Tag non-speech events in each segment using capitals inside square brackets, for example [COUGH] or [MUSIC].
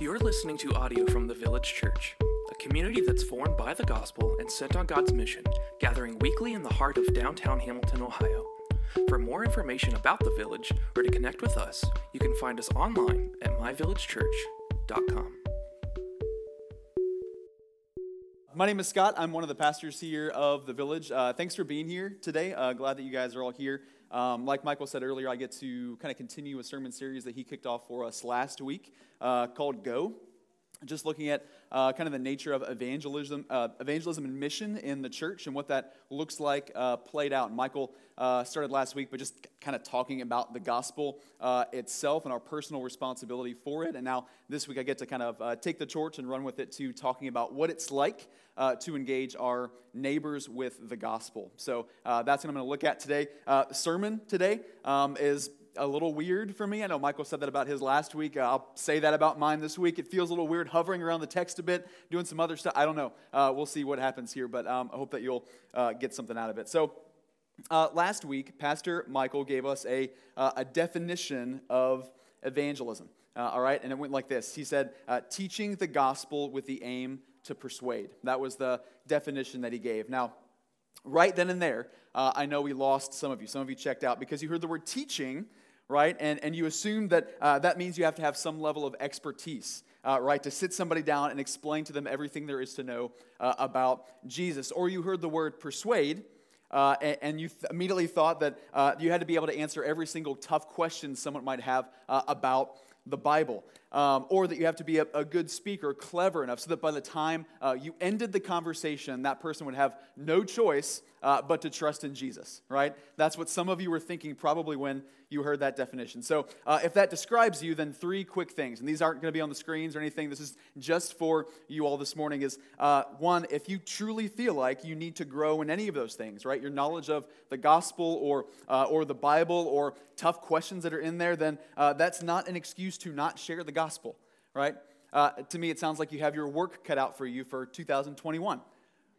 You're listening to audio from the Village Church, a community that's formed by the gospel and sent on God's mission, gathering weekly in the heart of downtown Hamilton, Ohio. For more information about the village or to connect with us, you can find us online at myvillagechurch.com. My name is Scott. I'm one of the pastors here of the village. Uh, thanks for being here today. Uh, glad that you guys are all here. Um, like Michael said earlier, I get to kind of continue a sermon series that he kicked off for us last week uh, called Go. Just looking at uh, kind of the nature of evangelism, uh, evangelism and mission in the church and what that looks like uh, played out. Michael uh, started last week, but just kind of talking about the gospel uh, itself and our personal responsibility for it. And now this week I get to kind of uh, take the torch and run with it to talking about what it's like to engage our neighbors with the gospel. So that's what I'm going to look at today. sermon today um, is a little weird for me. I know Michael said that about his last week. Uh, I'll say that about mine this week. It feels a little weird hovering around the text a bit, doing some other stuff. I don't know. Uh, we'll see what happens here, but um, I hope that you'll uh, get something out of it. So, uh, last week, Pastor Michael gave us a, uh, a definition of evangelism. Uh, all right, and it went like this He said, teaching the gospel with the aim to persuade. That was the definition that he gave. Now, right then and there, uh, I know we lost some of you. Some of you checked out because you heard the word teaching, right? And, and you assume that uh, that means you have to have some level of expertise. Uh, right, to sit somebody down and explain to them everything there is to know uh, about Jesus. Or you heard the word persuade, uh, and, and, you th- immediately thought that uh, you had to be able to answer every single tough question someone might have uh, about the Bible, um, or that you have to be a, a, good speaker, clever enough, so that by the time uh, you ended the conversation, that person would have no choice uh, but to trust in Jesus, right? That's what some of you were thinking probably when you heard that definition. So, uh, if that describes you, then three quick things, and these aren't going to be on the screens or anything. This is just for you all this morning. Is uh, one, if you truly feel like you need to grow in any of those things, right? Your knowledge of the gospel or uh, or the Bible or tough questions that are in there, then uh, that's not an excuse to not share the gospel, right? Uh, to me, it sounds like you have your work cut out for you for 2021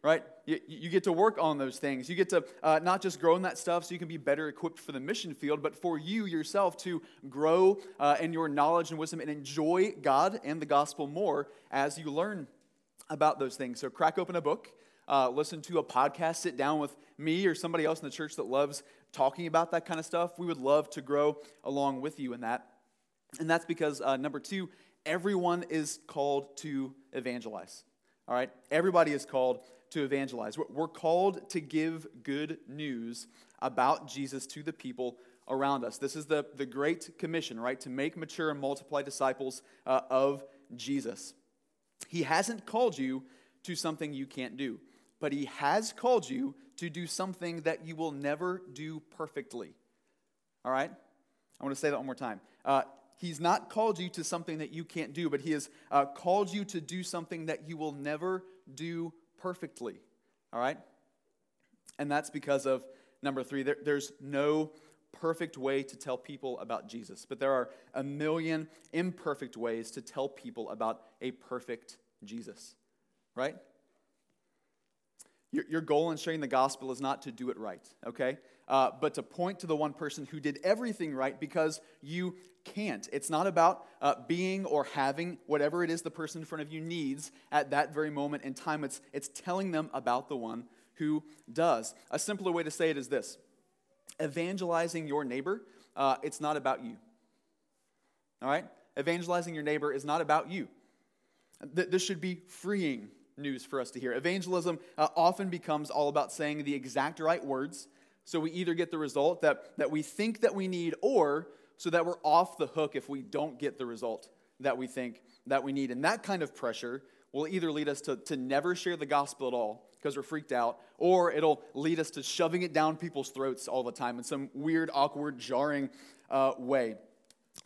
right? You, you, get to work on those things. You get to uh, not just grow in that stuff so you can be better equipped for the mission field, but for you yourself to grow uh, in your knowledge and wisdom and enjoy God and the gospel more as you learn about those things. So crack open a book, uh, listen to a podcast, sit down with me or somebody else in the church that loves talking about that kind of stuff. We would love to grow along with you in that. And that's because, uh, number two, everyone is called to evangelize. All right? Everybody is called to evangelize. We're called to give good news about Jesus to the people around us. This is the, the Great Commission, right? To make mature and multiply disciples uh, of Jesus. He hasn't called you to something you can't do, but He has called you to do something that you will never do perfectly. All right? I want to say that one more time. Uh, He's not called you to something that you can't do, but He has uh, called you to do something that you will never do perfectly. All right? And that's because of number three, there, there's no perfect way to tell people about Jesus, but there are a million imperfect ways to tell people about a perfect Jesus. Right? Your, your goal in sharing the gospel is not to do it right, okay? Uh, but to point to the one person who did everything right because you can't. It's not about uh, being or having whatever it is the person in front of you needs at that very moment in time. It's, it's telling them about the one who does. A simpler way to say it is this evangelizing your neighbor, uh, it's not about you. All right? Evangelizing your neighbor is not about you. This should be freeing news for us to hear. Evangelism uh, often becomes all about saying the exact right words. So we either get the result that, that we think that we need, or so that we're off the hook if we don't get the result that we think that we need. And that kind of pressure will either lead us to, to never share the gospel at all because we're freaked out, or it'll lead us to shoving it down people's throats all the time in some weird, awkward, jarring uh, way.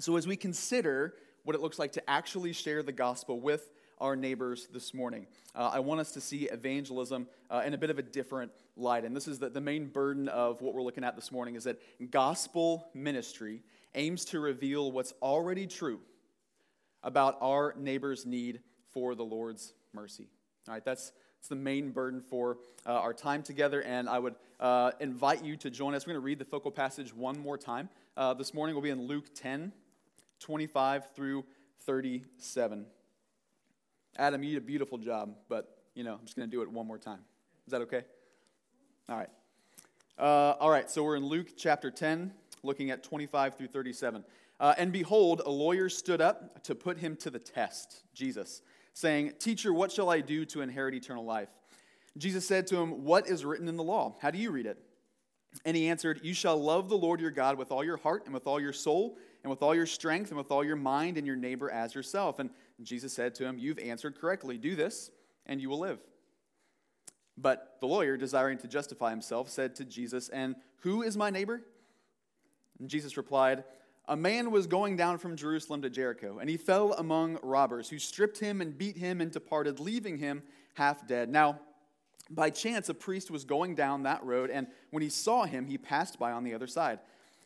So, as we consider what it looks like to actually share the gospel with our neighbors this morning, uh, I want us to see evangelism uh, in a bit of a different light. And this is the, the main burden of what we're looking at this morning is that gospel ministry aims to reveal what's already true about our neighbor's need for the Lord's mercy. All right, that's, that's the main burden for uh, our time together, and I would uh, invite you to join us. We're going to read the focal passage one more time. Uh, this morning we'll be in Luke 10, 25 through 37. Adam, you did a beautiful job, but, you know, I'm just going to do it one more time. Is that okay? All right. Uh, all right, so we're in Luke chapter 10, looking at 25 through 37. Uh, and behold, a lawyer stood up to put him to the test, Jesus, saying, Teacher, what shall I do to inherit eternal life? Jesus said to him, What is written in the law? How do you read it? And he answered, You shall love the Lord your God with all your heart and with all your soul and with all your strength and with all your mind and your neighbor as yourself. And Jesus said to him, You've answered correctly. Do this, and you will live. But the lawyer, desiring to justify himself, said to Jesus, And who is my neighbor? And Jesus replied, A man was going down from Jerusalem to Jericho, and he fell among robbers, who stripped him and beat him and departed, leaving him half dead. Now, by chance, a priest was going down that road, and when he saw him, he passed by on the other side.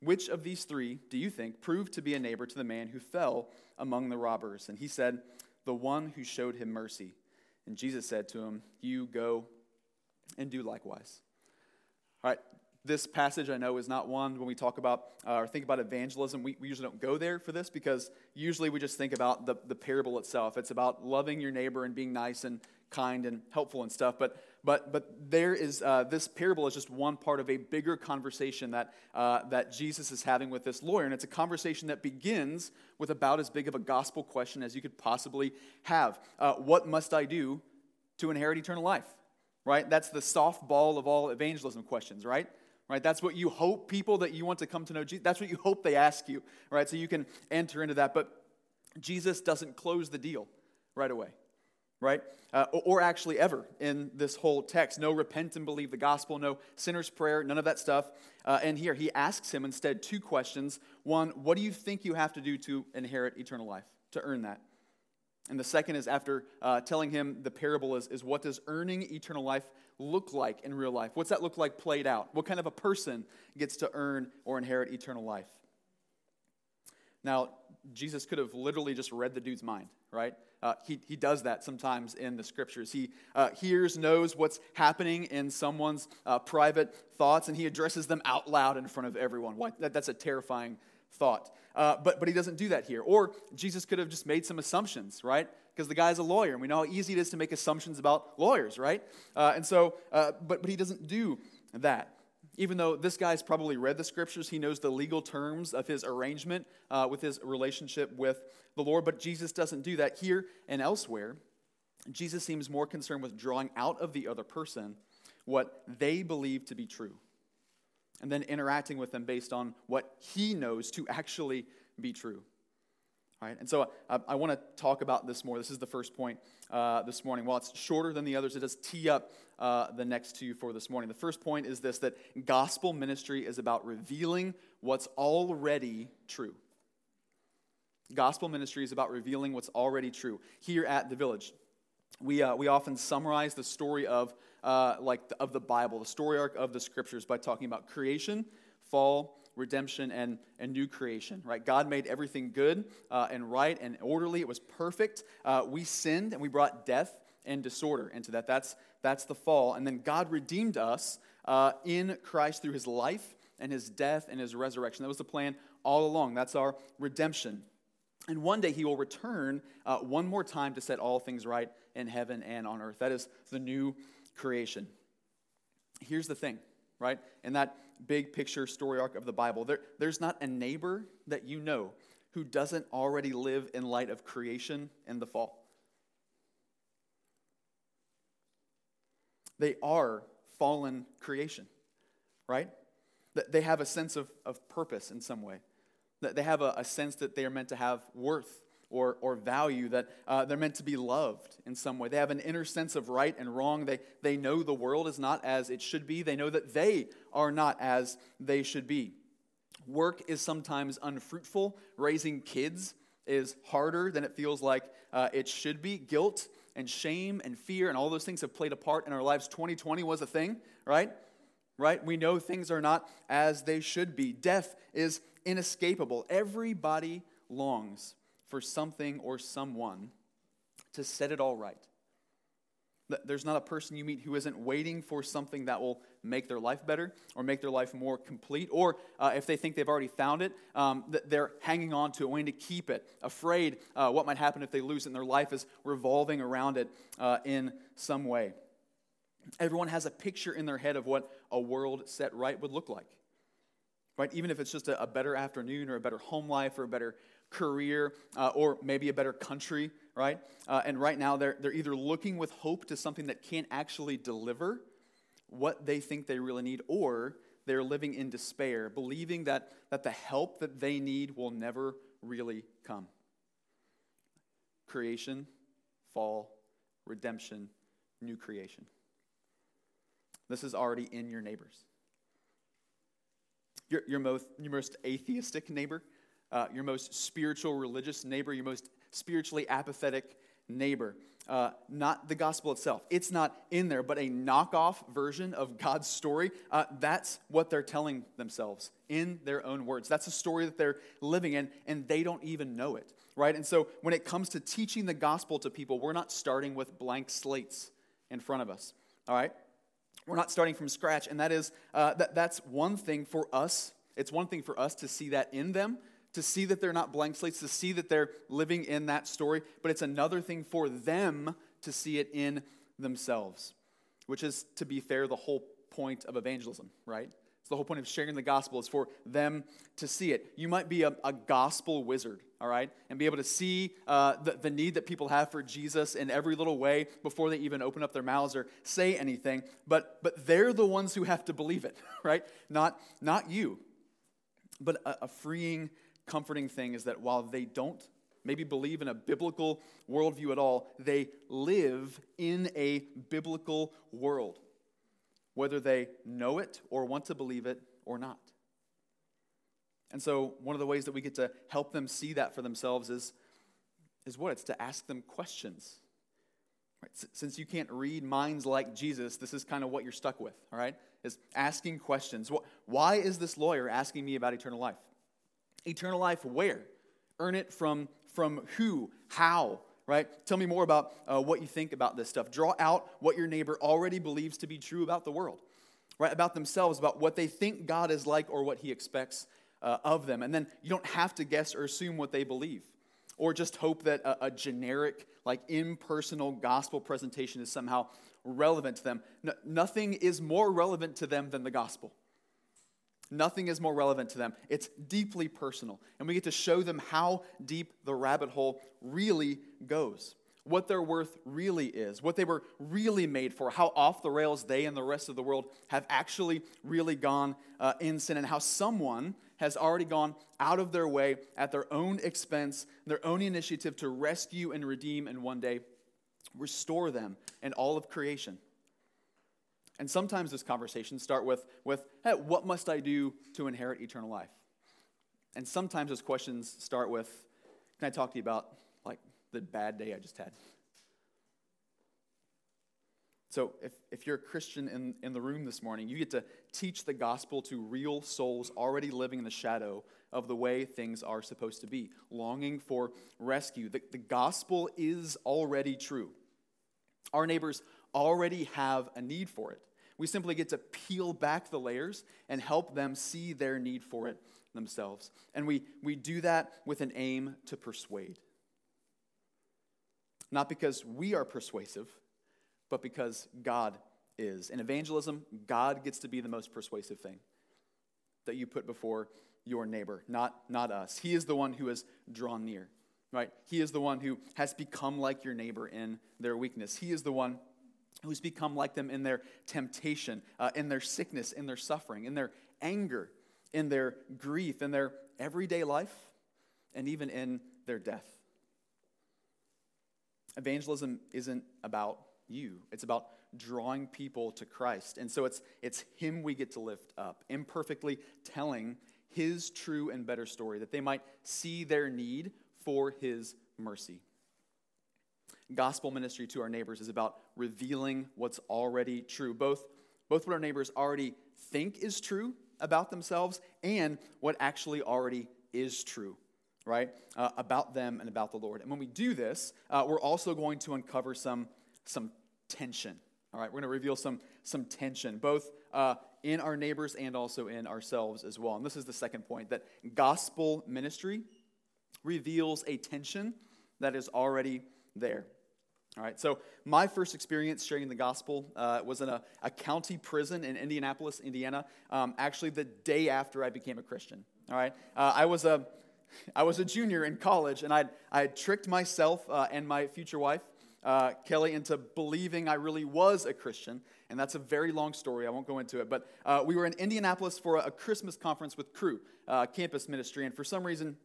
Which of these three do you think proved to be a neighbor to the man who fell among the robbers? And he said, The one who showed him mercy. And Jesus said to him, You go and do likewise. All right, this passage I know is not one when we talk about uh, or think about evangelism, we, we, usually don't go there for this because usually we just think about the, the parable itself. It's about loving your neighbor and being nice and kind and helpful and stuff. But, but, but there is, uh, this parable is just one part of a bigger conversation that, uh, that Jesus is having with this lawyer. And it's a conversation that begins with about as big of a gospel question as you could possibly have. Uh, what must I do to inherit eternal life? right? That's the softball of all evangelism questions, right? Right? That's what you hope people that you want to come to know Jesus, that's what you hope they ask you, right? So you can enter into that. But Jesus doesn't close the deal right away, right? Uh, or actually ever in this whole text. No repent and believe the gospel, no sinner's prayer, none of that stuff. Uh, and here he asks him instead two questions. One, what do you think you have to do to inherit eternal life, to earn that? And the second is after uh, telling him the parable is, is what does earning eternal life look like in real life? What's that look like played out? What kind of a person gets to earn or inherit eternal life? Now, Jesus could have literally just read the dude's mind, right? Uh, he, he does that sometimes in the scriptures. He uh, hears, knows what's happening in someone's uh, private thoughts, and he addresses them out loud in front of everyone. That, that's a terrifying thought. Uh, but, but he doesn't do that here. Or Jesus could have just made some assumptions, right? Because the guy's a lawyer, and we know how easy it is to make assumptions about lawyers, right? Uh, and so, uh, but, but he doesn't do that. Even though this guy's probably read the scriptures, he knows the legal terms of his arrangement uh, with his relationship with the Lord, but Jesus doesn't do that here and elsewhere. Jesus seems more concerned with drawing out of the other person what they believe to be true and then interacting with them based on what he knows to actually be true. Right, and so I, I want to talk about this more. This is the first point uh, this morning. While it's shorter than the others, it does tee up uh, the next two for this morning. The first point is this that gospel ministry is about revealing what's already true. Gospel ministry is about revealing what's already true. Here at the village, we, uh, we often summarize the story of uh, like the, of the Bible, the story arc of the scriptures, by talking about creation, fall, redemption, and, and new creation. Right? God made everything good uh, and right and orderly. It was perfect. Uh, we sinned and we brought death and disorder into that. That's that's the fall. And then God redeemed us uh, in Christ through His life and His death and His resurrection. That was the plan all along. That's our redemption. And one day he will return uh, one more time to set all things right in heaven and on earth. That is the new creation. Here's the thing, right? In that big picture story arc of the Bible, there, there's not a neighbor that you know who doesn't already live in light of creation and the fall. They are fallen creation, right? They have a sense of, of purpose in some way. They have a, a sense that they are meant to have worth or, or value, that uh, they're meant to be loved in some way. They have an inner sense of right and wrong. They, they know the world is not as it should be. They know that they are not as they should be. Work is sometimes unfruitful. Raising kids is harder than it feels like uh, it should be. Guilt and shame and fear and all those things have played a part in our lives. 2020 was a thing, right? Right? We know things are not as they should be. Death is inescapable. Everybody longs for something or someone to set it all right. There's not a person you meet who isn't waiting for something that will make their life better or make their life more complete. Or uh, if they think they've already found it, um, they're hanging on to it, wanting to keep it, afraid uh, what might happen if they lose it, and their life is revolving around it uh, in some way. Everyone has a picture in their head of what a world set right would look like. Right? Even if it's just a, a better afternoon or a better home life or a better career uh, or maybe a better country right? Uh, and right now, they're, they're either looking with hope to something that can't actually deliver what they think they really need, or they're living in despair, believing that, that the help that they need will never really come. Creation, fall, redemption, new creation. This is already in your neighbors. Your, your, most, your most atheistic neighbor, uh, your most spiritual religious neighbor, your most spiritually apathetic neighbor. Uh, not the gospel itself. It's not in there, but a knockoff version of God's story. Uh, that's what they're telling themselves in their own words. That's a story that they're living in, and they don't even know it, right? And so when it comes to teaching the gospel to people, we're not starting with blank slates in front of us, all right? We're not starting from scratch, and that is uh, that, that's one thing for us. It's one thing for us to see that in them, to see that they're not blank slates, to see that they're living in that story, but it's another thing for them to see it in themselves, which is, to be fair, the whole point of evangelism, right? It's the whole point of sharing the gospel is for them to see it. You might be a, a gospel wizard, all right, and be able to see uh, the, the need that people have for Jesus in every little way before they even open up their mouths or say anything. But, but they're the ones who have to believe it, [LAUGHS] right? Not, not you. But a, a freeing comforting thing is that while they don't maybe believe in a biblical worldview at all, they live in a biblical world, whether they know it or want to believe it or not. And so, one of the ways that we get to help them see that for themselves is, is what? It's to ask them questions. Right? Since you can't read minds like Jesus, this is kind of what you're stuck with, all right? Is asking questions. Why is this lawyer asking me about eternal life? Eternal life where? Earn it from, from who? How? Right? Tell me more about uh, what you think about this stuff. Draw out what your neighbor already believes to be true about the world, right? About themselves, about what they think God is like or what he expects uh, of them. And then you don't have to guess or assume what they believe or just hope that a, a generic, like impersonal gospel presentation is somehow relevant to them. No, nothing is more relevant to them than the gospel. Nothing is more relevant to them. It's deeply personal. And we get to show them how deep the rabbit hole really goes, what their worth really is, what they were really made for, how off the rails they and the rest of the world have actually really gone uh, in sin, and how someone has already gone out of their way at their own expense, their own initiative to rescue and redeem and one day restore them and all of creation. And sometimes this conversation start with, with hey, what must I do to inherit eternal life? And sometimes those questions start with, can I talk to you about like the bad day I just had? So if, if you're a Christian in, in the room this morning, you get to teach the gospel to real souls already living in the shadow of the way things are supposed to be, longing for rescue. The, the gospel is already true. Our neighbors already have a need for it. We simply get to peel back the layers and help them see their need for it themselves. And we, we do that with an aim to persuade. Not because we are persuasive, but because God is. In evangelism, God gets to be the most persuasive thing that you put before your neighbor, not, not us. He is the one who has drawn near, right? He is the one who has become like your neighbor in their weakness. He is the one who's become like them in their temptation, uh, in their sickness, in their suffering, in their anger, in their grief, in their everyday life, and even in their death. Evangelism isn't about you, it's about drawing people to Christ. And so it's, it's Him we get to lift up, imperfectly telling His true and better story, that they might see their need for His mercy. Gospel ministry to our neighbors is about revealing what's already true, both, both what our neighbors already think is true about themselves and what actually already is true, right? Uh, about them and about the Lord. And when we do this, uh, we're also going to uncover some, some tension. All right, we're going to reveal some, some tension, both uh, in our neighbors and also in ourselves as well. And this is the second point that gospel ministry reveals a tension that is already there. All right, so my first experience sharing the gospel uh, was in a, a, county prison in Indianapolis, Indiana, um, actually the day after I became a Christian. All right, uh, I was a I was a junior in college, and I'd, I had tricked myself uh, and my future wife, uh, Kelly, into believing I really was a Christian. And that's a very long story. I won't go into it. But uh, we were in Indianapolis for a, a Christmas conference with Cru uh, campus ministry. And for some reason,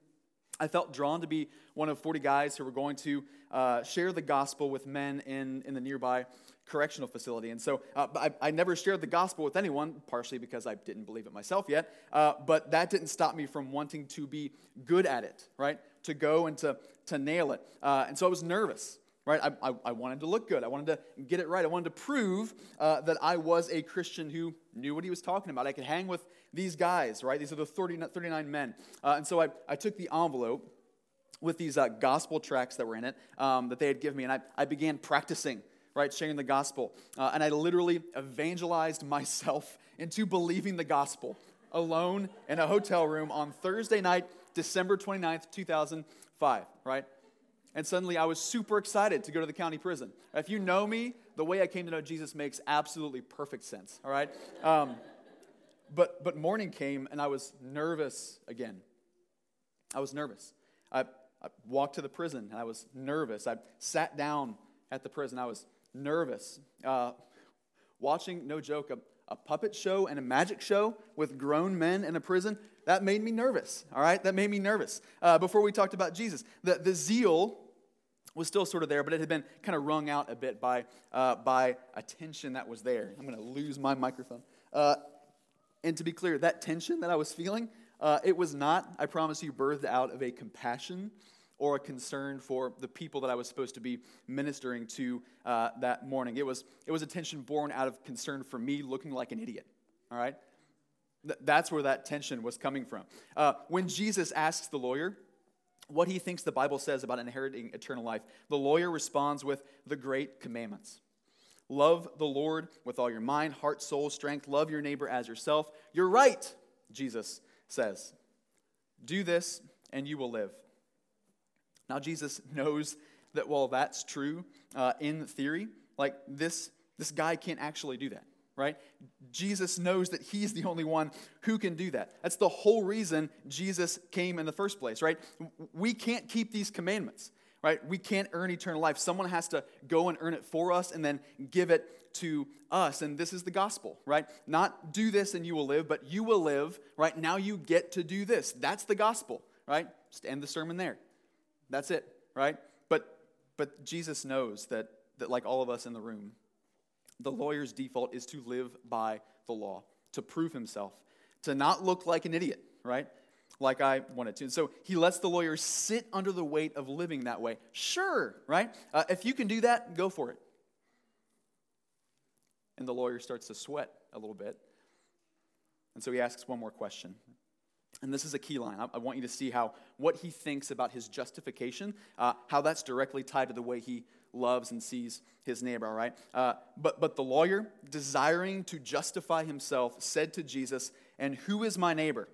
I felt drawn to be one of 40 guys who were going to uh, share the gospel with men in, in the nearby correctional facility. And so uh, I, I, never shared the gospel with anyone, partially because I didn't believe it myself yet, uh, but that didn't stop me from wanting to be good at it, right? To go and to, to nail it. Uh, and so I was nervous. Right? I, I, I, wanted to look good. I wanted to get it right. I wanted to prove uh, that I was a Christian who knew what he was talking about. I could hang with these guys, right? These are the 30, 39 men. Uh, and so I, I took the envelope with these uh, gospel tracts that were in it um, that they had given me, and I, I began practicing, right, sharing the gospel. Uh, and I literally evangelized [LAUGHS] myself into believing the gospel alone in a hotel room on Thursday night, December 29th, 2005, right? And suddenly I was super excited to go to the county prison. If you know me, the way I came to know Jesus makes absolutely perfect sense, all right? Um, but, but morning came and I was nervous again. I was nervous. I, I walked to the prison and I was nervous. I sat down at the prison. I was nervous. Uh, watching, no joke, a, a puppet show and a magic show with grown men in a prison, that made me nervous, all right? That made me nervous. Uh, before we talked about Jesus, the, the zeal was still sort of there, but it had been kind of wrung out a bit by, uh, by a tension that was there. I'm going to lose my microphone. Uh, and to be clear, that tension that I was feeling, uh, it was not, I promise you, birthed out of a compassion or a concern for the people that I was supposed to be ministering to uh, that morning. It was, it was a tension born out of concern for me looking like an idiot, all right? Th- that's where that tension was coming from. Uh, when Jesus asks the lawyer what he thinks the Bible says about inheriting eternal life, the lawyer responds with the great commandments. Love the Lord with all your mind, heart, soul, strength. Love your neighbor as yourself. You're right, Jesus says. Do this and you will live. Now, Jesus knows that while that's true uh, in theory, like this, this guy can't actually do that, right? Jesus knows that he's the only one who can do that. That's the whole reason Jesus came in the first place, right? We can't keep these commandments right? We can't earn eternal life. Someone has to go and earn it for us and then give it to us. And this is the gospel, right? Not do this and you will live, but you will live, right? Now you get to do this. That's the gospel, right? Just end the sermon there. That's it, right? But but Jesus knows that that like all of us in the room, the lawyer's default is to live by the law, to prove himself, to not look like an idiot, right? Like I wanted to. And so he lets the lawyer sit under the weight of living that way. Sure, right? Uh, if you can do that, go for it. And the lawyer starts to sweat a little bit. And so he asks one more question. And this is a key line. I, I want you to see how what he thinks about his justification, uh, how that's directly tied to the way he loves and sees his neighbor, all right? Uh, but, but the lawyer, desiring to justify himself, said to Jesus, And who is my neighbor?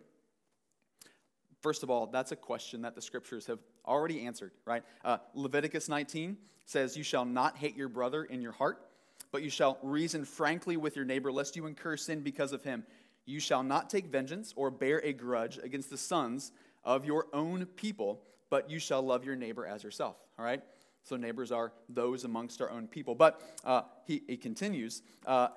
First of all, that's a question that the scriptures have already answered, right? Uh, Leviticus 19 says, You shall not hate your brother in your heart, but you shall reason frankly with your neighbor, lest you incur sin because of him. You shall not take vengeance or bear a grudge against the sons of your own people, but you shall love your neighbor as yourself, all right? So neighbors are those amongst our own people. But uh, he, he continues, uh,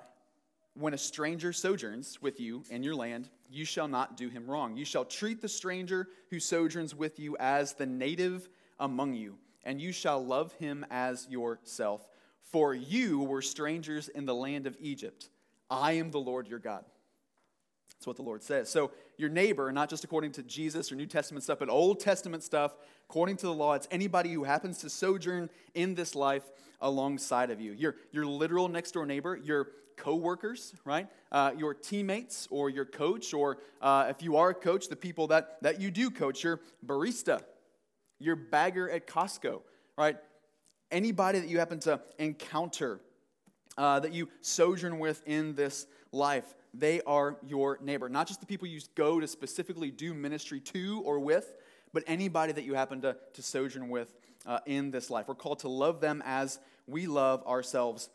when a stranger sojourns with you in your land, you shall not do him wrong. You shall treat the stranger who sojourns with you as the native among you, and you shall love him as yourself. For you were strangers in the land of Egypt. I am the Lord your God. That's what the Lord says. So your neighbor, not just according to Jesus or New Testament stuff, but Old Testament stuff, according to the law, it's anybody who happens to sojourn in this life alongside of you. Your, your literal next door neighbor, your co-workers, right? Uh, your teammates or your coach, or uh, if you are a coach, the people that, that you do coach, your barista, your bagger at Costco, right? Anybody that you happen to encounter, uh, that you sojourn with in this life, they are your neighbor. Not just the people you go to specifically do ministry to or with, but anybody that you happen to, to sojourn with uh, in this life. We're called to love them as we love ourselves.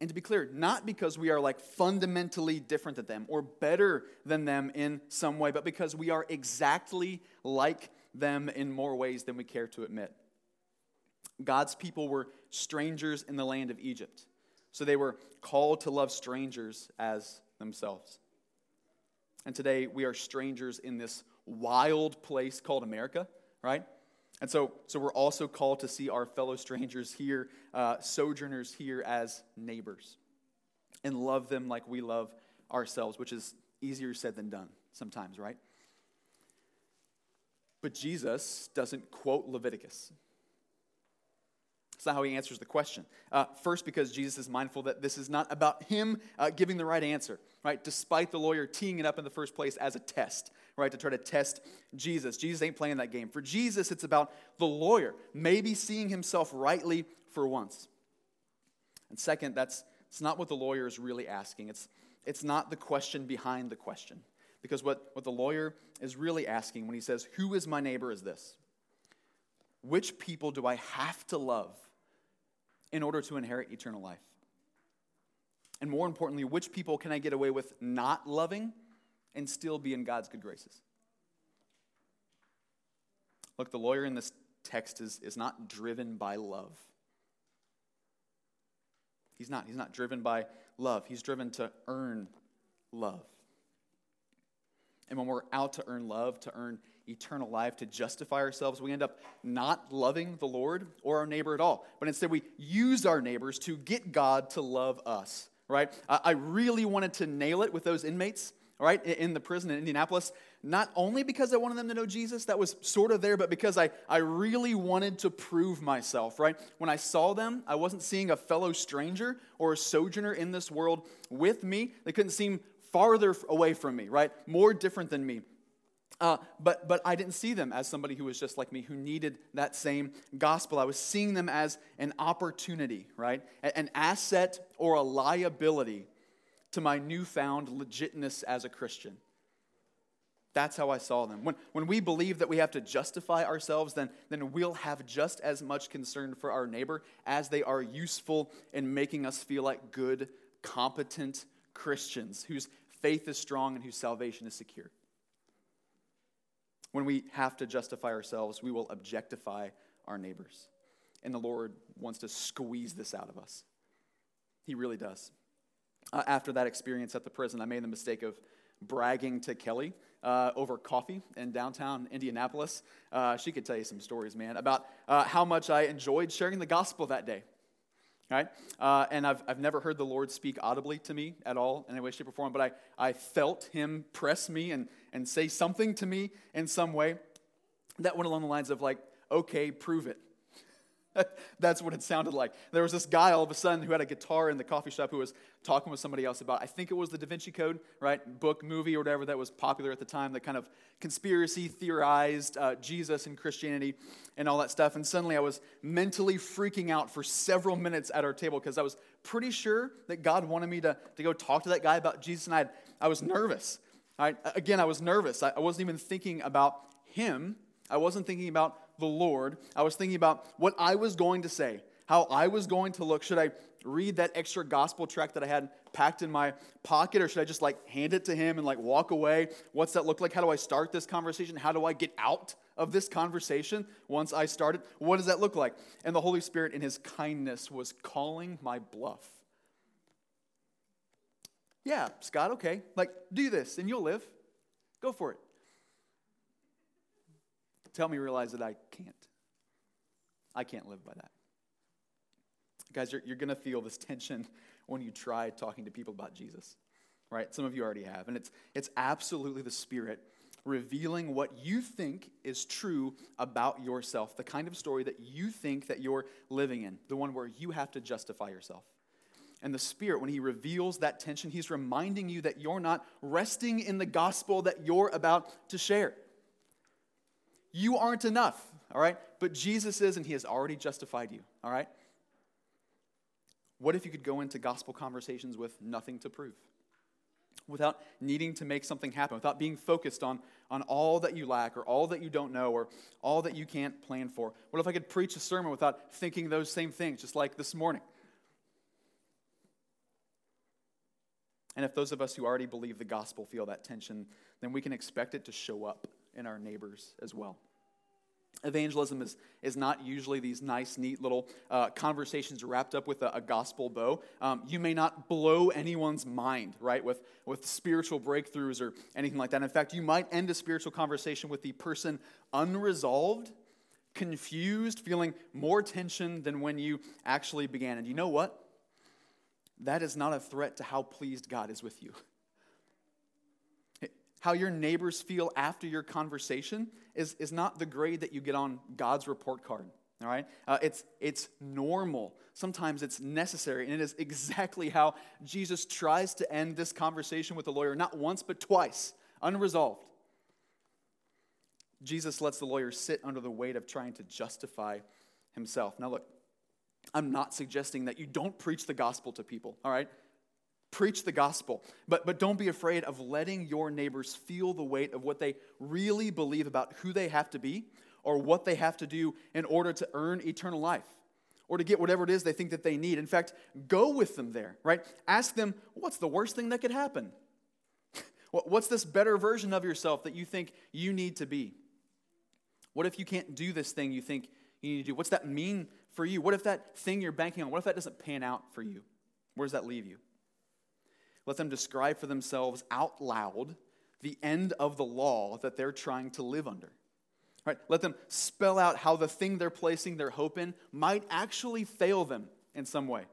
And to be clear, not because we are like fundamentally different than them or better than them in some way, but because we are exactly like them in more ways than we care to admit. God's people were strangers in the land of Egypt, so they were called to love strangers as themselves. And today we are strangers in this wild place called America, right? And so, so we're also called to see our fellow strangers here, uh, sojourners here, as neighbors and love them like we love ourselves, which is easier said than done sometimes, right? But Jesus doesn't quote Leviticus. That's not how he answers the question. Uh, first, because Jesus is mindful that this is not about him uh, giving the right answer, right? Despite the lawyer teeing it up in the first place as a test, right? To try to test Jesus. Jesus ain't playing that game. For Jesus, it's about the lawyer maybe seeing himself rightly for once. And second, that's it's not what the lawyer is really asking. It's, it's not the question behind the question. Because what, what the lawyer is really asking when he says, Who is my neighbor, is this Which people do I have to love in order to inherit eternal life? And more importantly, which people can I get away with not loving and still be in God's good graces? Look, the lawyer in this text is, is not driven by love. He's not. He's not driven by love. He's driven to earn love. And when we're out to earn love, to earn eternal life, to justify ourselves, we end up not loving the Lord or our neighbor at all. But instead, we use our neighbors to get God to love us, right? I really wanted to nail it with those inmates, right, in the prison in Indianapolis, not only because I wanted them to know Jesus, that was sort of there, but because I, I really wanted to prove myself, right? When I saw them, I wasn't seeing a fellow stranger or a sojourner in this world with me. They couldn't seem farther away from me, right? More different than me. Uh, but, but I didn't see them as somebody who was just like me, who needed that same gospel. I was seeing them as an opportunity, right? An asset or a liability to my newfound legitness as a Christian. That's how I saw them. When, when we believe that we have to justify ourselves, then, then we'll have just as much concern for our neighbor as they are useful in making us feel like good, competent Christians whose faith is strong and whose salvation is secure. When we have to justify ourselves, we will objectify our neighbors. And the Lord wants to squeeze this out of us. He really does. Uh, after that experience at the prison, I made the mistake of bragging to Kelly uh, over coffee in downtown Indianapolis. Uh, she could tell you some stories, man, about uh, how much I enjoyed sharing the gospel that day right? Uh, and I've, I've never heard the Lord speak audibly to me at all in any way, shape, or form, but I, I felt Him press me and, and say something to me in some way that went along the lines of, like, okay, prove it. [LAUGHS] That's what it sounded like. There was this guy all of a sudden who had a guitar in the coffee shop who was talking with somebody else about, I think it was the Da Vinci Code, right? Book, movie, or whatever that was popular at the time that kind of conspiracy theorized uh, Jesus and Christianity and all that stuff. And suddenly I was mentally freaking out for several minutes at our table because I was pretty sure that God wanted me to, to go talk to that guy about Jesus. And I, had, I was nervous. Right? Again, I was nervous. I, I wasn't even thinking about him. I wasn't thinking about the Lord. I was thinking about what I was going to say, how I was going to look. Should I read that extra gospel tract that I had packed in my pocket, or should I just like hand it to him and like walk away? What's that look like? How do I start this conversation? How do I get out of this conversation once I started? What does that look like? And the Holy Spirit, in his kindness, was calling my bluff. Yeah, Scott, okay. Like, do this and you'll live. Go for it tell me realize that I can't. I can't live by that. Guys, you're, you're going to feel this [LAUGHS] tension when you try talking to people about Jesus. right? Some of you already have. And it's, it's absolutely the Spirit revealing what you think is true about yourself, the kind of story that you think that you're living in, the one where you have to justify yourself. And the Spirit, when He reveals that tension, He's reminding you that you're not resting in the gospel that you're about to share. You aren't enough, all right? But Jesus is, and He has already justified you, all right? What if you could go into gospel conversations with nothing to prove? Without needing to make something happen, without being focused on, on all that you lack or all that you don't know or all that you can't plan for? What if I could preach a sermon without thinking those same things, just like this morning? And if those of us who already believe the gospel feel that tension, then we can expect it to show up in our neighbors as well. Evangelism is, is not usually these nice, neat little uh, conversations wrapped up with a, a gospel bow. Um, you may not blow anyone's mind, right, with, with spiritual breakthroughs or anything like that. In fact, you might end a spiritual conversation with the person unresolved, confused, feeling more tension than when you actually began. And you know what? That is not a threat to how pleased God is with you [LAUGHS] how your neighbors feel after your conversation is, is not the grade that you get on God's report card. All right? Uh, it's, it's normal. Sometimes it's necessary. And it is [LAUGHS] exactly how Jesus tries to end this conversation with the lawyer, not once, but twice, unresolved. Jesus lets the lawyer sit under the weight of trying to justify himself. Now, look, I'm not suggesting that you don't preach the gospel to people, all right? Preach the gospel, but, but don't be afraid of letting your neighbors feel the weight of what they really believe about who they have to be or what they have to do in order to earn eternal life or to get whatever it is they think that they need. In fact, go with them there, right? Ask them, what's the worst thing that could happen? [LAUGHS] What's this better version of yourself that you think you need to be? What if you can't do this thing you think you need to do? What's that mean for you? What if that thing you're banking on, what if that doesn't pan out for you? Where does that leave you? Let them describe for themselves out loud the end of the law that they're trying to live under. Right? Let them spell out how the thing they're placing their hope in might actually fail them in some way.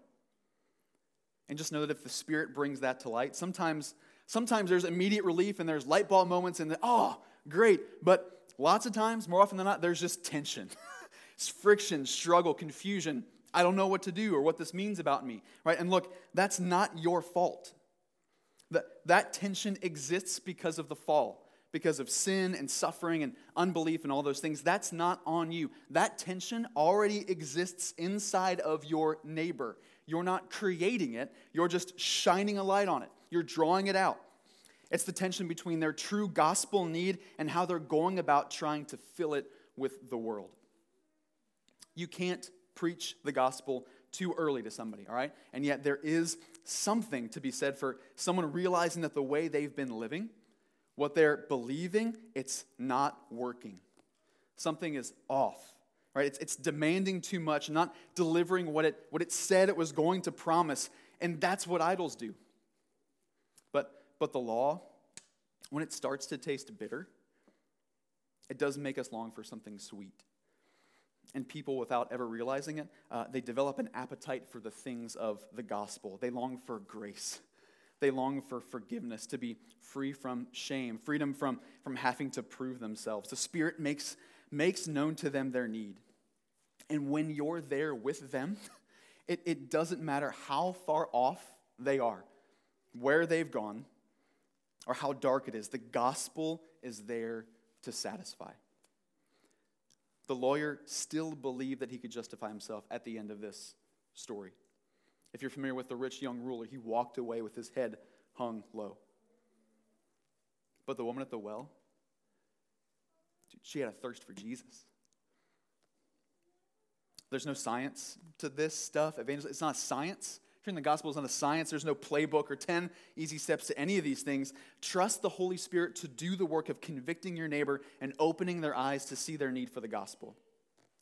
And just know that if the Spirit brings that to light, sometimes, sometimes there's immediate relief and there's light bulb moments and, oh, great. But lots of times, more often than not, there's just tension. [LAUGHS] it's friction, struggle, confusion. I don't know what to do or what this means about me. Right? And look, that's not your fault. That, that tension exists because of the fall, because of sin and suffering and unbelief and all those things. That's not on you. That tension already exists inside of your neighbor. You're not creating it, you're just shining a light on it, you're drawing it out. It's the tension between their true gospel need and how they're going about trying to fill it with the world. You can't preach the gospel too early to somebody, all right? And yet there is something to be said for someone realizing that the way they've been living, what they're believing, it's not working. Something is off, right? It's, it's demanding too much, not delivering what it, what it said it was going to promise. And that's what idols do. But, but the law, when it starts to taste bitter, it does make us long for something sweet and people, without ever realizing it, uh, they develop an appetite for the things of the gospel. They long for grace. They long for forgiveness, to be free from shame, freedom from, from having to prove themselves. The Spirit makes, makes known to them their need. And when you're there with them, [LAUGHS] it, it doesn't matter how far off they are, where they've gone, or how dark it is. The gospel is there to satisfy. The lawyer still believed that he could justify himself at the end of this story. If you're familiar with the rich young ruler, he walked away with his head hung low. But the woman at the well, she had a thirst for Jesus. There's no science to this stuff. It's not science. The gospel is not a science. There's no playbook or 10 easy steps to any of these things. Trust the Holy Spirit to do the work of convicting your neighbor and opening their eyes to see their need for the gospel.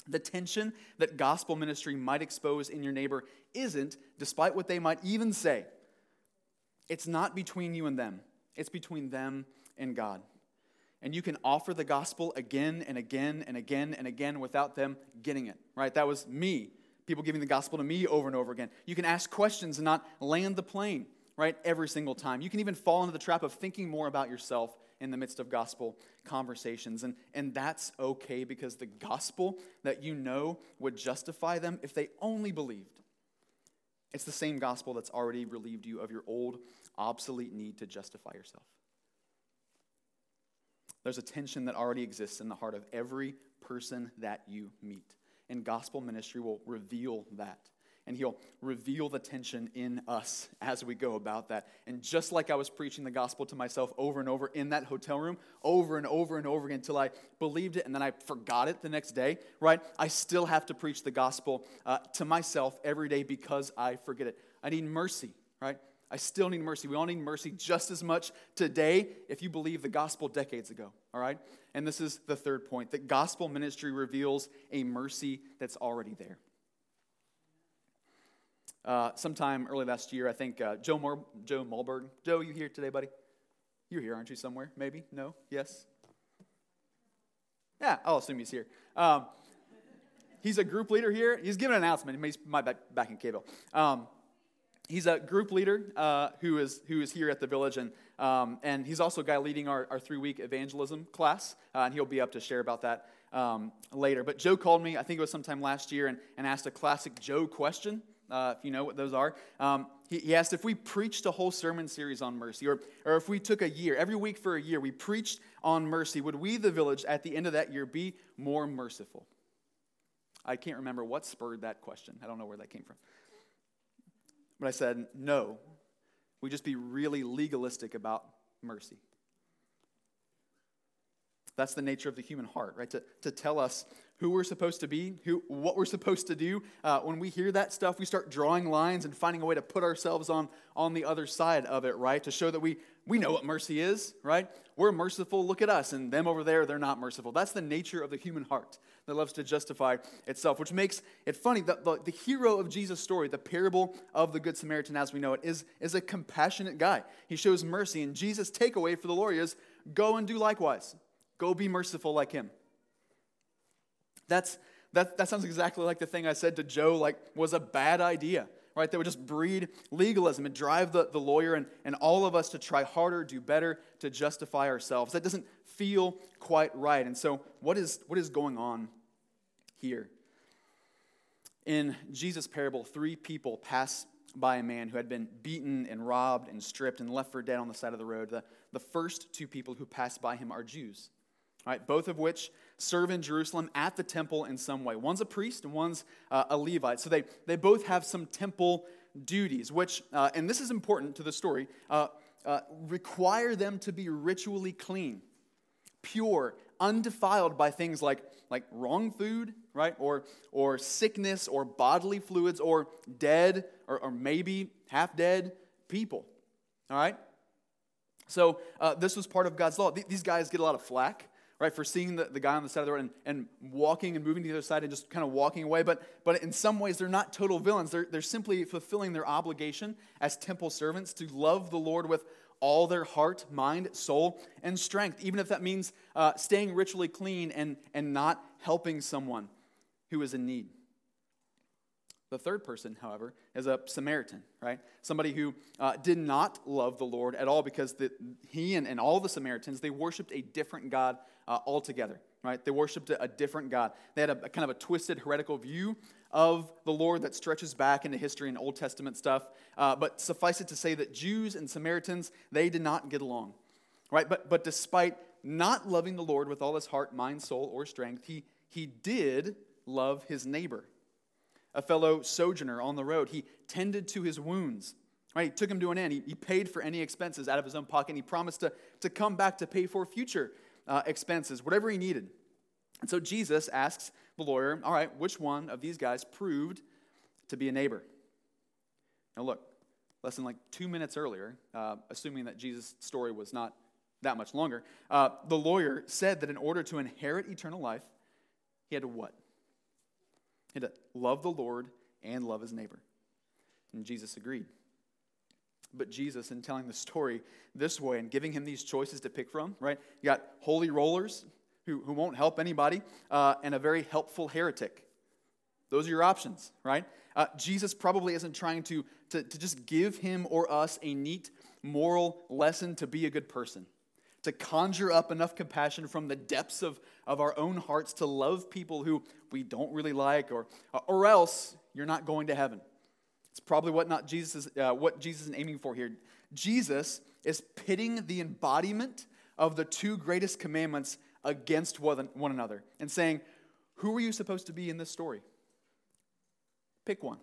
The tension that gospel ministry might expose in your neighbor isn't, despite what they might even say, it's not between you and them, it's between them and God. And you can offer the gospel again and again and again and again without them getting it, right? That was me people giving the gospel to me over and over again. You can ask questions and not land the plane. right? Every single time. You can even fall into the trap of thinking more about yourself in the midst of gospel conversations. And, and that's okay because the gospel that you know would justify them if they only believed. It's the same gospel that's already relieved you of your old, obsolete need to justify yourself. There's a tension that already exists in the heart of every person that you meet. And gospel ministry will reveal that and he'll reveal the tension in us as we go about that. And just like I was preaching the gospel to myself over and over in that hotel room, over and over and over again until I believed it and then I forgot it the next day, right? I still have to preach the gospel uh, to myself every day because I forget it. I need mercy, right? I still need mercy. We all need mercy just as much today if you believe the gospel decades ago, all right? And this is the third point that gospel ministry reveals a mercy that's already there. Uh, sometime early last year, I think uh, Joe, Mor- Joe Mulberg. Joe, you here today, buddy? You're here, aren't you, somewhere? Maybe? No? Yes? Yeah, I'll assume he's here. Um, he's a group leader here. He's giving an announcement. He's my back, back in Cable. Um, he's a group leader uh, who, is, who is here at the village, and, um, and he's also a guy leading our, our three week evangelism class, uh, and he'll be up to share about that um, later. But Joe called me, I think it was sometime last year, and, and asked a classic Joe question uh, if you know what those are. Um, he, he, asked if we preached a whole sermon series on mercy, or, or if we took a year, every week for a year, we preached on mercy, would we, the village, at the end of that year, be more merciful? I can't remember what spurred that question. I don't know where that came from. But I said, no. We just be really legalistic about mercy. That's the nature of the human heart, right? To, to tell us who we're supposed to be, who, what we're supposed to do. Uh, when we hear that stuff, we start drawing lines and finding a way to put ourselves on, on the other side of it, right? To show that we, we know what mercy is, right? We're merciful, look at us, and them over there, they're not merciful. That's the nature of the human heart that loves to justify itself, which makes it funny. that the, the hero of Jesus' story, the parable of the Good Samaritan as we know it, is, is a compassionate guy. He shows mercy, and Jesus' takeaway for the lawyer is go and do likewise. Go be merciful like him. That's, that, that sounds exactly like the thing I said to Joe, like, was a bad idea, right? That would just breed legalism and drive the, the lawyer and, and all of us to try harder, do better, to justify ourselves. That doesn't feel quite right. And so, what is, what is going on here? In Jesus' parable, three people pass by a man who had been beaten and robbed and stripped and left for dead on the side of the road. The, the first two people who pass by him are Jews, right? Both of which serve in Jerusalem at the temple in some way. One's a priest and one's uh, a Levite. So they, they both have some temple duties, which, uh, and this is important to the story, uh, uh require them to be ritually clean, pure, undefiled by things like, like wrong food, right? Or, or sickness or bodily fluids or dead or, or maybe half dead people, all right? So uh, this was part of God's law. These guys get a lot of flack right, for seeing the, the guy on the side of the road and, and walking and moving to the other side and just kind of walking away. But, but in some ways, they're not total villains. They're, they're simply fulfilling their obligation as temple servants to love the Lord with all their heart, mind, soul, and strength, even if that means uh, staying ritually clean and, and not helping someone who is in need. The third person, however, is a Samaritan, right? Somebody who uh, did not love the Lord at all because the, he and, and all the Samaritans, they worshiped a different God uh, altogether, right? They worshiped a, different God. They had a, a, kind of a twisted, heretical view of the Lord that stretches back into history and Old Testament stuff. Uh, but suffice it to say that Jews and Samaritans, they did not get along, right? But, but despite not loving the Lord with all his heart, mind, soul, or strength, he, he did love his neighbor, a fellow sojourner on the road. He tended to his wounds. Right? He took him to an end. He, he paid for any expenses out of his own pocket. He promised to, to come back to pay for future uh, expenses, whatever he needed. And so Jesus asks the lawyer, All right, which one of these guys proved to be a neighbor? Now, look, less than like two minutes earlier, uh, assuming that Jesus' story was not that much longer, uh, the lawyer said that in order to inherit eternal life, he had to what? He had to love the Lord and love his neighbor. And Jesus agreed. But Jesus, and telling the story this way and giving him these choices to pick from, right? You got holy rollers who, who won't help anybody, uh, and a very helpful heretic. Those are your options, right? Uh, Jesus probably isn't trying to, to, to just give him or us a neat moral lesson to be a good person, to conjure up enough compassion from the depths of, of our own hearts to love people who we don't really like, or, or else you're not going to heaven. It's probably what, not Jesus is, uh, what Jesus is aiming for here. Jesus is pitting the embodiment of the two greatest commandments against one, one another and saying, Who are you supposed to be in this story? Pick one.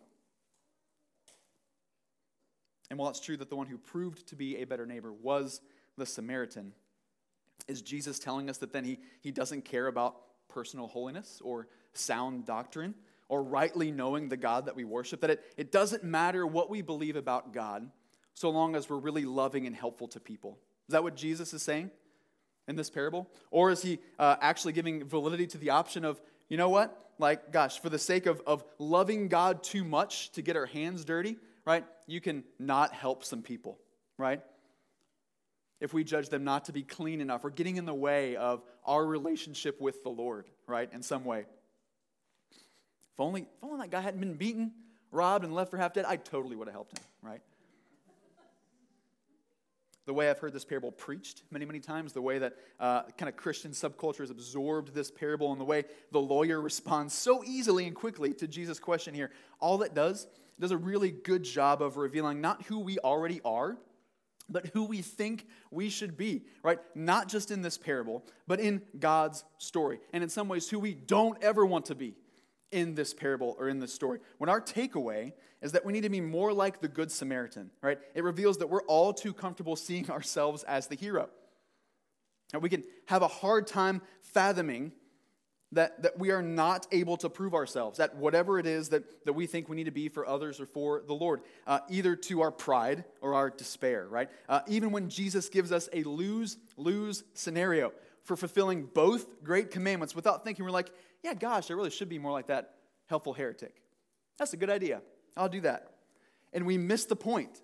And while it's true that the one who proved to be a better neighbor was the Samaritan, is Jesus telling us that then he, he doesn't care about personal holiness or sound doctrine or rightly knowing the God that we worship? That it, it doesn't matter what we believe about God so long as we're really loving and helpful to people. Is that what Jesus is saying in this parable? Or is he uh, actually giving validity to the option of, you know what? Like, gosh, for the sake of, of loving God too much to get our hands dirty, right? You can not help some people, right? If we judge them not to be clean enough or getting in the way of our relationship with the Lord, right, in some way. If only, if only that guy hadn't been beaten, robbed, and left for half dead, I totally would have helped him, right? the way I've heard this parable preached many, many times, the way that uh, kind of Christian subculture has absorbed this parable, and the way the lawyer responds so easily and quickly to Jesus' question here, all that does does a really good job of revealing not who we already are, but who we think we should be, right? Not just in this parable, but in God's story. And in some ways, who we don't ever want to be in this parable or in this story. When our takeaway is that we need to be more like the Good Samaritan, right? It reveals that we're all too comfortable seeing ourselves as the hero. And we can have a hard time fathoming that, that we are not able to prove ourselves at whatever it is that, that we think we need to be for others or for the Lord, uh, either to our pride or our despair, right? Uh, even when Jesus gives us a lose lose scenario for fulfilling both great commandments without thinking, we're like, yeah, gosh, I really should be more like that helpful heretic. That's a good idea. I'll do that. And we miss the point.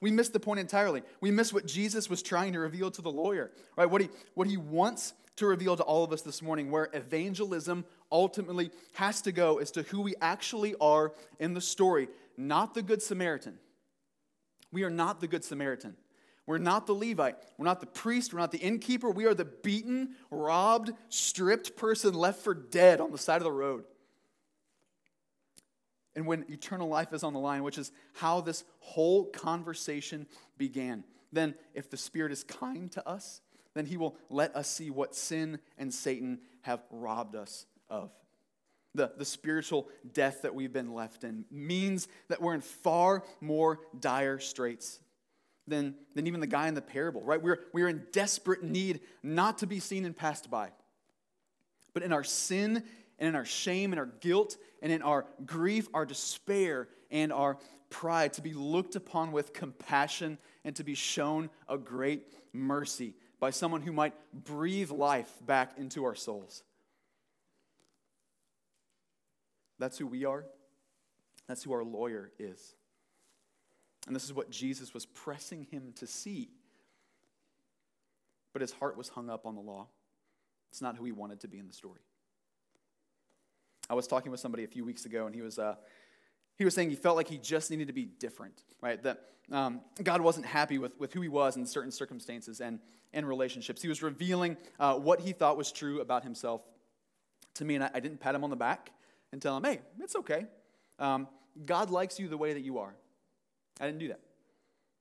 We miss the point entirely. We miss what Jesus was trying to reveal to the lawyer, right? What he, what he wants to reveal to all of us this morning, where evangelism ultimately has to go, is to who we actually are in the story, not the Good Samaritan. We are not the Good Samaritan. We're not the Levite. We're not the priest. We're not the innkeeper. We are the beaten, robbed, stripped person left for dead on the side of the road and when eternal life is on the line, which is how this whole conversation began. Then, if the Spirit is kind to us, then He will let us see what sin and Satan have robbed us of. The, the spiritual death that we've been left in means that we're in far more dire straits than, than even the guy in the parable, right? We're, we're in desperate need not to be seen and passed by. But in our sin and in our shame and our guilt and in our grief, our despair, and our pride, to be looked upon with compassion and to be shown a great mercy by someone who might breathe life back into our souls. That's who we are. That's who our lawyer is. And this is what Jesus was pressing him to see. But his heart was hung up on the law. It's not who he wanted to be in the story. I was talking with somebody a few weeks ago, and he was, uh, he was saying he felt like he just needed to be different, right? That um, God wasn't happy with, with who he was in certain circumstances and, and relationships. He was revealing uh, what he thought was true about himself to me, and I, I, didn't pat him on the back and tell him, hey, it's okay. Um, God likes you the way that you are. I didn't do that.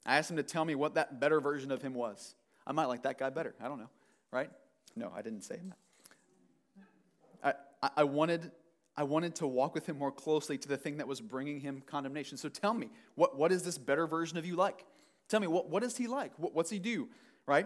I asked him to tell me what that better version of him was. I might like that guy better. I don't know, right? No, I didn't say that. I, I wanted I wanted to walk with him more closely to the thing that was bringing him condemnation. So tell me, what, what is this better version of you like? Tell me, what, what is he like? What, what's he do? Right?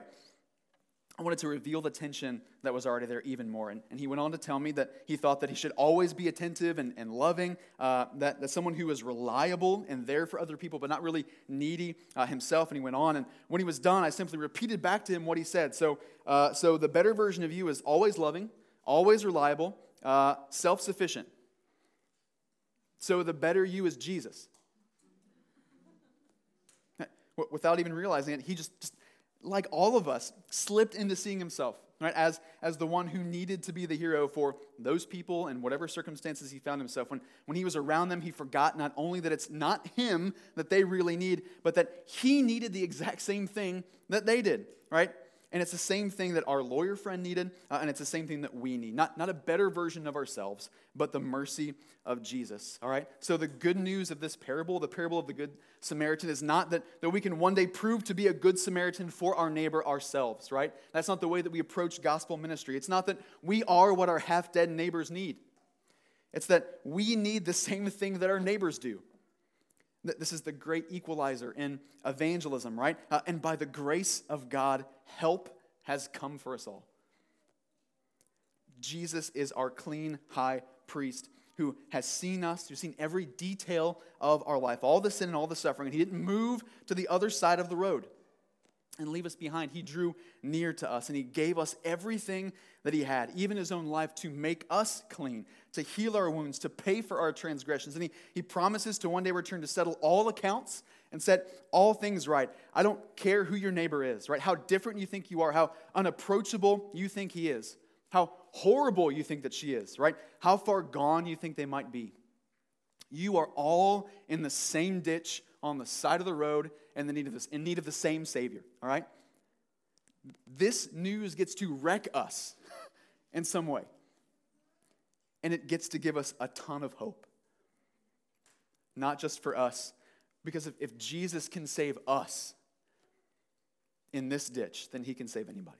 I wanted to reveal the tension that was already there even more. And, and he went on to tell me that he thought that he should always be attentive and, and loving, uh, that, that someone who was reliable and there for other people, but not really needy uh, himself. And he went on. And when he was done, I simply repeated back to him what he said. So, uh, so the better version of you is always loving, always reliable, uh, self sufficient. So the better you is Jesus. [LAUGHS] Without even realizing it, he just, just like all of us, slipped into seeing himself right, as, as the one who needed to be the hero for those people and whatever circumstances he found himself. When, when he was around them, he forgot not only that it's not him that they really need, but that he needed the [LAUGHS] exact same thing that they did, right? And it's the same thing that our lawyer friend needed, uh, and it's the same thing that we need. Not, not a better version of ourselves, but the mercy of Jesus. All right? So, the good news of this parable, the parable of the Good Samaritan, is not that, that we can one day prove to be a good Samaritan for our neighbor ourselves, right? That's not the way that we approach gospel ministry. It's not that we are what our half dead neighbors need, it's that we need the same thing that our neighbors do. This is the great equalizer in evangelism, right? Uh, and by the grace of God, help has come for us all. Jesus is our clean high priest who has seen us, who's seen every detail of our life, all the sin and all the suffering. And he didn't move to the other side of the road and leave us behind. He drew near to us and he gave us everything that he had, even his own life, to make us clean, to heal our wounds, to pay for our transgressions. And he, he promises to one day return to settle all accounts and set all things right. I don't care who your neighbor is, right? How different you think you are, how unapproachable you think he is, how horrible you think that she is, right? How far gone you think they might be. You are all in the same ditch on the side of the road in, the need of this, in need of the same Savior, all right? This news gets to wreck us [LAUGHS] in some way. And it gets to give us a ton of hope. Not just for us, because if, if Jesus can save us in this ditch, then he can save anybody.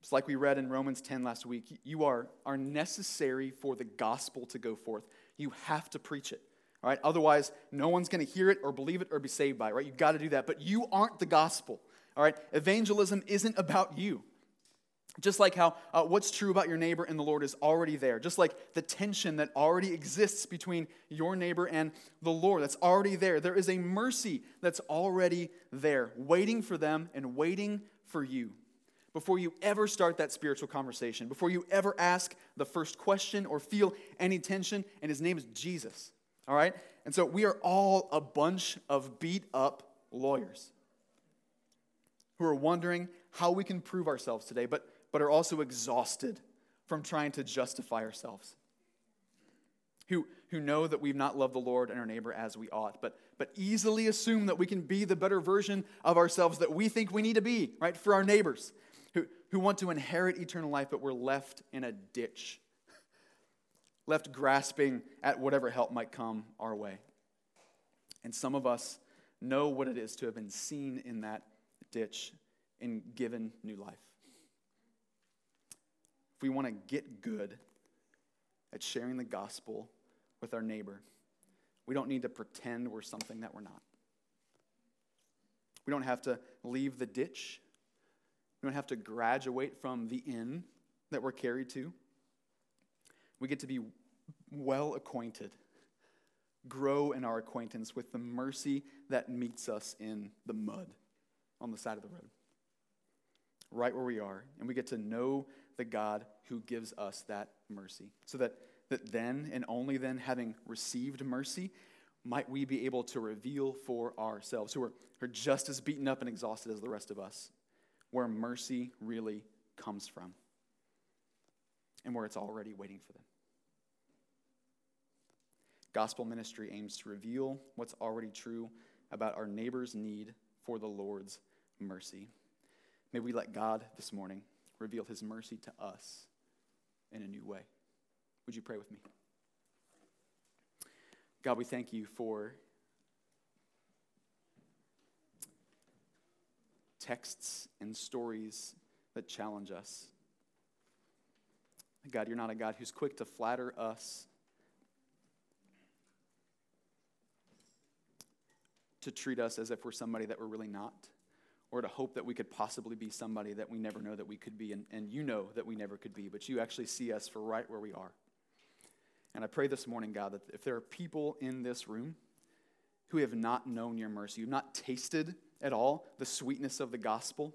It's like we read in Romans 10 last week. You are, are necessary for the gospel to go forth. You have to preach it. Right? Otherwise, no one's going to hear it or believe it or be saved by it, right? You've got to do that. But you aren't the gospel. All right? Evangelism isn't about you. Just like how uh, what's true about your neighbor and the Lord is already there. Just like the tension that already exists between your neighbor and the Lord, that's already there. There is a mercy that's already there, waiting for them and waiting for you. Before you ever start that spiritual conversation, before you ever ask the first question or feel any tension, and his name is Jesus. All right? And so we are all a bunch of beat up lawyers who are wondering how we can prove ourselves today, but but are also exhausted from trying to justify ourselves. Who, who know that we've not loved the Lord and our neighbor as we ought, but, but easily assume that we can be the better version of ourselves that we think we need to be, right, for our neighbors. Who, who want to inherit eternal life, but we're left in a ditch, left grasping at whatever help might come our way. And some of us know what it is to have been seen in that ditch and given new life if we want to get good at sharing the gospel with our neighbor, we don't need to pretend we're something that we're not. We don't have to leave the ditch. We don't have to graduate from the inn that we're carried to. We get to be well acquainted, grow in our acquaintance with the mercy that meets us in the mud on the side of the road, right where we are. And we get to know the God who gives us that mercy. So that, that then and only then, having received mercy, might we be able to reveal for ourselves, who are, are just as beaten up and exhausted as the rest of us, where mercy really comes from and where it's already waiting for them. Gospel ministry aims to reveal what's already true about our neighbor's need for the Lord's mercy. May we let God this morning reveal his mercy to us in a new way. Would you pray with me? God, we thank you for texts and stories that challenge us. God, you're not a God who's quick to flatter us, to treat us as if we're somebody that we're really not or to hope that we could possibly be somebody that we never know that we could be, and, and you know that we never could be, but you actually see us for right where we are. And I pray this morning, God, that if there are people in this room who have not known your mercy, who've not tasted at all the sweetness of the gospel,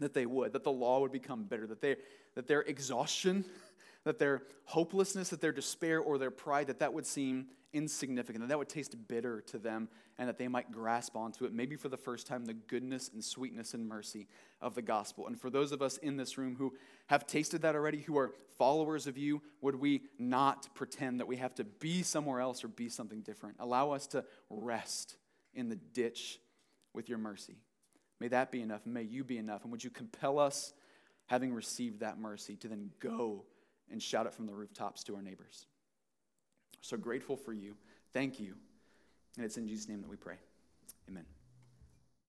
that they would, that the law would become bitter, that, they, that their exhaustion, [LAUGHS] that their hopelessness, that their despair or their pride, that that would seem insignificant, that that would taste bitter to them, and that they might grasp onto it, maybe for the first time, the goodness and sweetness and mercy of the gospel. And for those of us in this room who have tasted that already, who are followers of you, would we not pretend that we have to be somewhere else or be something different? Allow us to rest in the ditch with your mercy. May that be enough. May you be enough. And would you compel us, having received that mercy, to then go and shout it from the rooftops to our neighbors? So grateful for you. Thank you. And it's in Jesus' name that we pray. Amen.